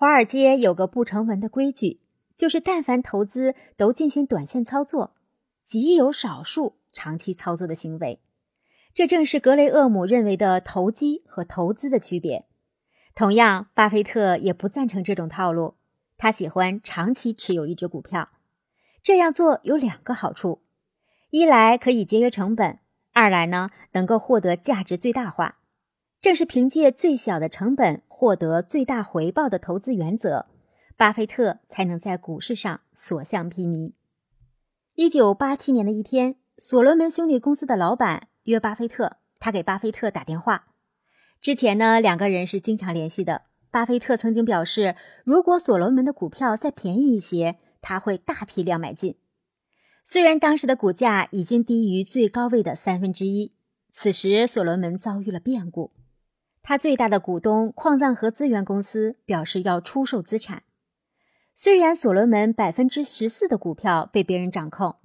华尔街有个不成文的规矩，就是但凡投资都进行短线操作，极有少数长期操作的行为。这正是格雷厄姆认为的投机和投资的区别。同样，巴菲特也不赞成这种套路。他喜欢长期持有一只股票，这样做有两个好处：一来可以节约成本，二来呢能够获得价值最大化。正是凭借最小的成本获得最大回报的投资原则，巴菲特才能在股市上所向披靡。一九八七年的一天，所罗门兄弟公司的老板约巴菲特，他给巴菲特打电话。之前呢，两个人是经常联系的。巴菲特曾经表示，如果所罗门的股票再便宜一些，他会大批量买进。虽然当时的股价已经低于最高位的三分之一，此时所罗门遭遇了变故。他最大的股东矿藏和资源公司表示要出售资产。虽然所罗门百分之十四的股票被别人掌控，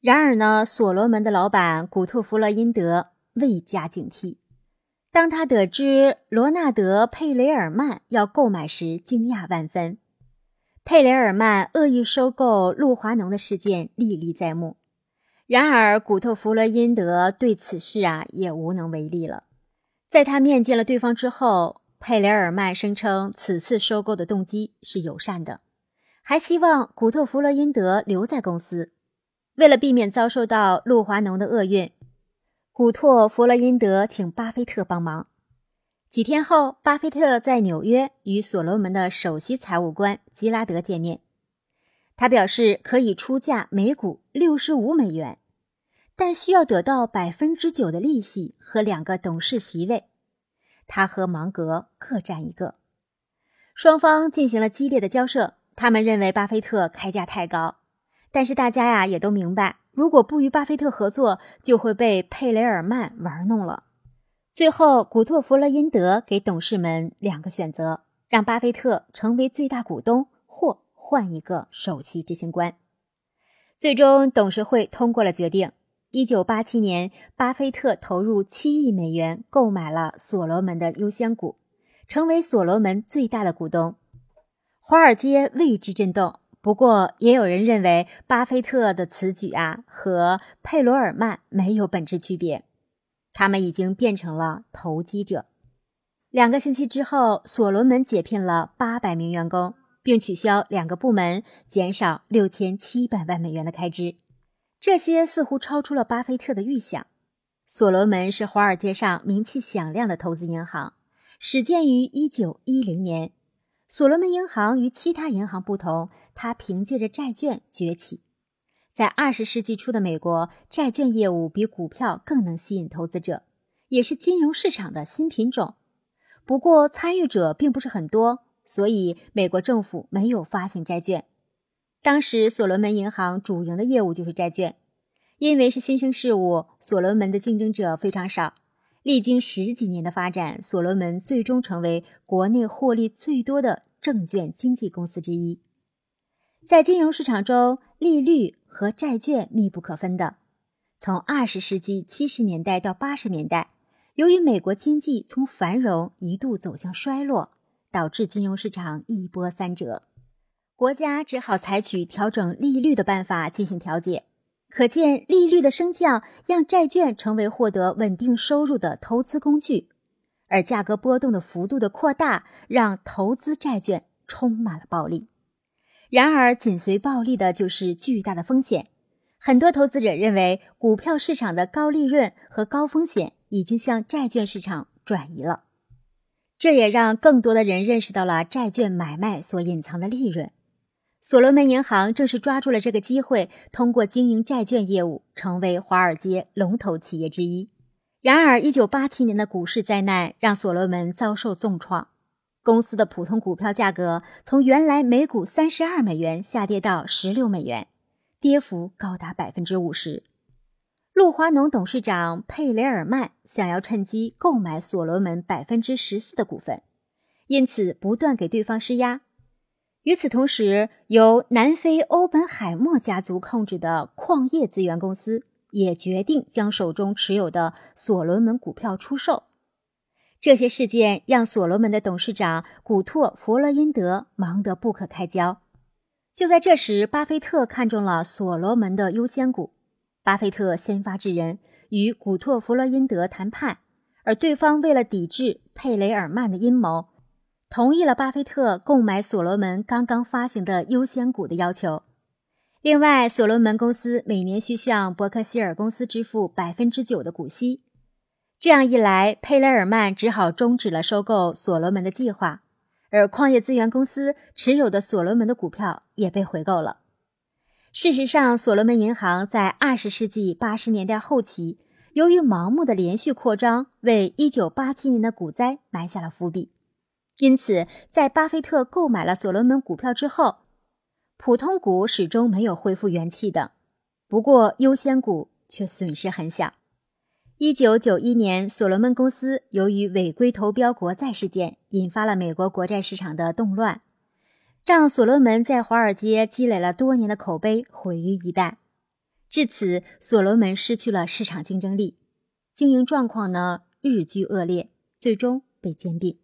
然而呢，所罗门的老板古特弗洛因德未加警惕。当他得知罗纳德·佩雷尔曼要购买时，惊讶万分。佩雷尔曼恶意收购露华浓的事件历历在目，然而古特弗洛因德对此事啊也无能为力了。在他面见了对方之后，佩雷尔曼声称此次收购的动机是友善的，还希望古特弗洛因德留在公司。为了避免遭受到露华浓的厄运。古特·弗洛因德请巴菲特帮忙。几天后，巴菲特在纽约与所罗门的首席财务官吉拉德见面。他表示可以出价每股六十五美元，但需要得到百分之九的利息和两个董事席位。他和芒格各占一个。双方进行了激烈的交涉。他们认为巴菲特开价太高，但是大家呀也都明白。如果不与巴菲特合作，就会被佩雷尔曼玩弄了。最后，古特弗洛因德给董事们两个选择：让巴菲特成为最大股东，或换一个首席执行官。最终，董事会通过了决定。一九八七年，巴菲特投入七亿美元购买了所罗门的优先股，成为所罗门最大的股东。华尔街为之震动。不过，也有人认为，巴菲特的此举啊，和佩罗尔曼没有本质区别，他们已经变成了投机者。两个星期之后，所罗门解聘了八百名员工，并取消两个部门，减少六千七百万美元的开支。这些似乎超出了巴菲特的预想。所罗门是华尔街上名气响亮的投资银行，始建于一九一零年。所罗门银行与其他银行不同，它凭借着债券崛起。在二十世纪初的美国，债券业务比股票更能吸引投资者，也是金融市场的新品种。不过，参与者并不是很多，所以美国政府没有发行债券。当时，所罗门银行主营的业务就是债券。因为是新生事物，所罗门的竞争者非常少。历经十几年的发展，所罗门最终成为国内获利最多的证券经纪公司之一。在金融市场中，利率和债券密不可分的。从二十世纪七十年代到八十年代，由于美国经济从繁荣一度走向衰落，导致金融市场一波三折，国家只好采取调整利率的办法进行调节。可见，利率的升降让债券成为获得稳定收入的投资工具，而价格波动的幅度的扩大让投资债券充满了暴利。然而，紧随暴利的就是巨大的风险。很多投资者认为，股票市场的高利润和高风险已经向债券市场转移了，这也让更多的人认识到了债券买卖所隐藏的利润。所罗门银行正是抓住了这个机会，通过经营债券业务，成为华尔街龙头企业之一。然而，1987年的股市灾难让所罗门遭受重创，公司的普通股票价格从原来每股32美元下跌到16美元，跌幅高达百分之五十。露华浓董事长佩雷尔曼想要趁机购买所罗门百分之十四的股份，因此不断给对方施压。与此同时，由南非欧本海默家族控制的矿业资源公司也决定将手中持有的所罗门股票出售。这些事件让所罗门的董事长古托·弗洛因德忙得不可开交。就在这时，巴菲特看中了所罗门的优先股。巴菲特先发制人，与古托·弗洛因德谈判，而对方为了抵制佩雷尔曼的阴谋，同意了巴菲特购买所罗门刚刚发行的优先股的要求。另外，所罗门公司每年需向伯克希尔公司支付百分之九的股息。这样一来，佩雷尔曼只好终止了收购所罗门的计划，而矿业资源公司持有的所罗门的股票也被回购了。事实上，所罗门银行在二十世纪八十年代后期，由于盲目的连续扩张，为一九八七年的股灾埋下了伏笔。因此，在巴菲特购买了所罗门股票之后，普通股始终没有恢复元气的。不过，优先股却损失很小。一九九一年，所罗门公司由于违规投标国债事件，引发了美国国债市场的动乱，让所罗门在华尔街积累了多年的口碑毁于一旦。至此，所罗门失去了市场竞争力，经营状况呢日趋恶劣，最终被兼并。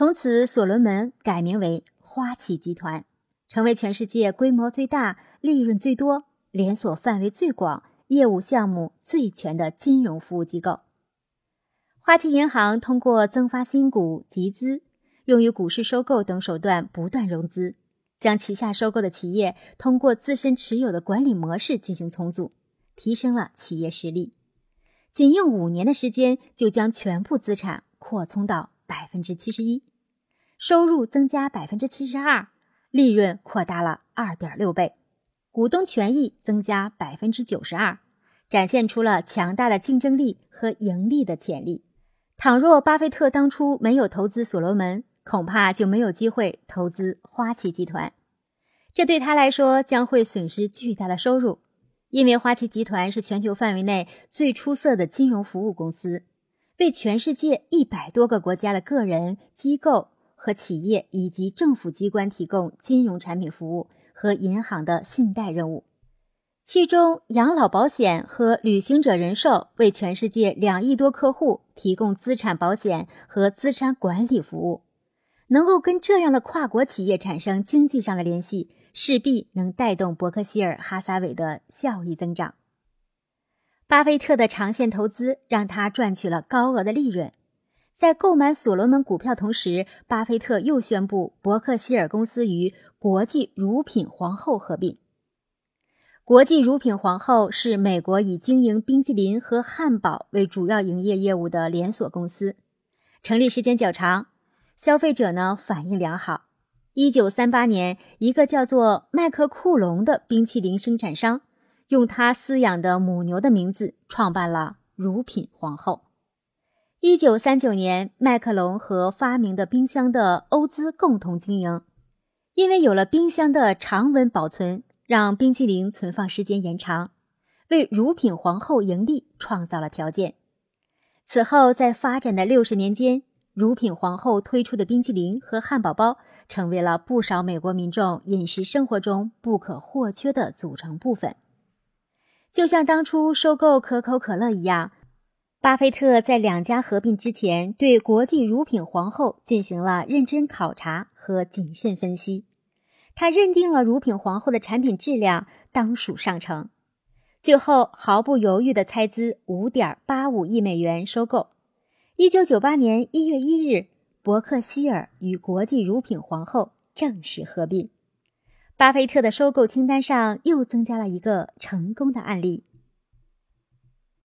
从此，所罗门改名为花旗集团，成为全世界规模最大、利润最多、连锁范围最广。业务项目最全的金融服务机构，花旗银行通过增发新股、集资、用于股市收购等手段不断融资，将旗下收购的企业通过自身持有的管理模式进行重组，提升了企业实力。仅用五年的时间，就将全部资产扩充到百分之七十一，收入增加百分之七十二，利润扩大了二点六倍。股东权益增加百分之九十二，展现出了强大的竞争力和盈利的潜力。倘若巴菲特当初没有投资所罗门，恐怕就没有机会投资花旗集团。这对他来说将会损失巨大的收入，因为花旗集团是全球范围内最出色的金融服务公司，为全世界一百多个国家的个人、机构和企业以及政府机关提供金融产品服务。和银行的信贷任务，其中养老保险和旅行者人寿为全世界两亿多客户提供资产保险和资产管理服务。能够跟这样的跨国企业产生经济上的联系，势必能带动伯克希尔哈撒韦的效益增长。巴菲特的长线投资让他赚取了高额的利润。在购买所罗门股票同时，巴菲特又宣布伯克希尔公司与国际乳品皇后合并。国际乳品皇后是美国以经营冰激凌和汉堡为主要营业业务的连锁公司，成立时间较长，消费者呢反应良好。一九三八年，一个叫做麦克库隆的冰淇淋生产商，用他饲养的母牛的名字创办了乳品皇后。一九三九年，麦克龙和发明的冰箱的欧兹共同经营，因为有了冰箱的常温保存，让冰淇淋存放时间延长，为乳品皇后盈利创造了条件。此后，在发展的六十年间，乳品皇后推出的冰淇淋和汉堡包成为了不少美国民众饮食生活中不可或缺的组成部分。就像当初收购可口可乐一样。巴菲特在两家合并之前，对国际乳品皇后进行了认真考察和谨慎分析。他认定了乳品皇后的产品质量当属上乘，最后毫不犹豫地猜资五点八五亿美元收购。一九九八年一月一日，伯克希尔与国际乳品皇后正式合并。巴菲特的收购清单上又增加了一个成功的案例。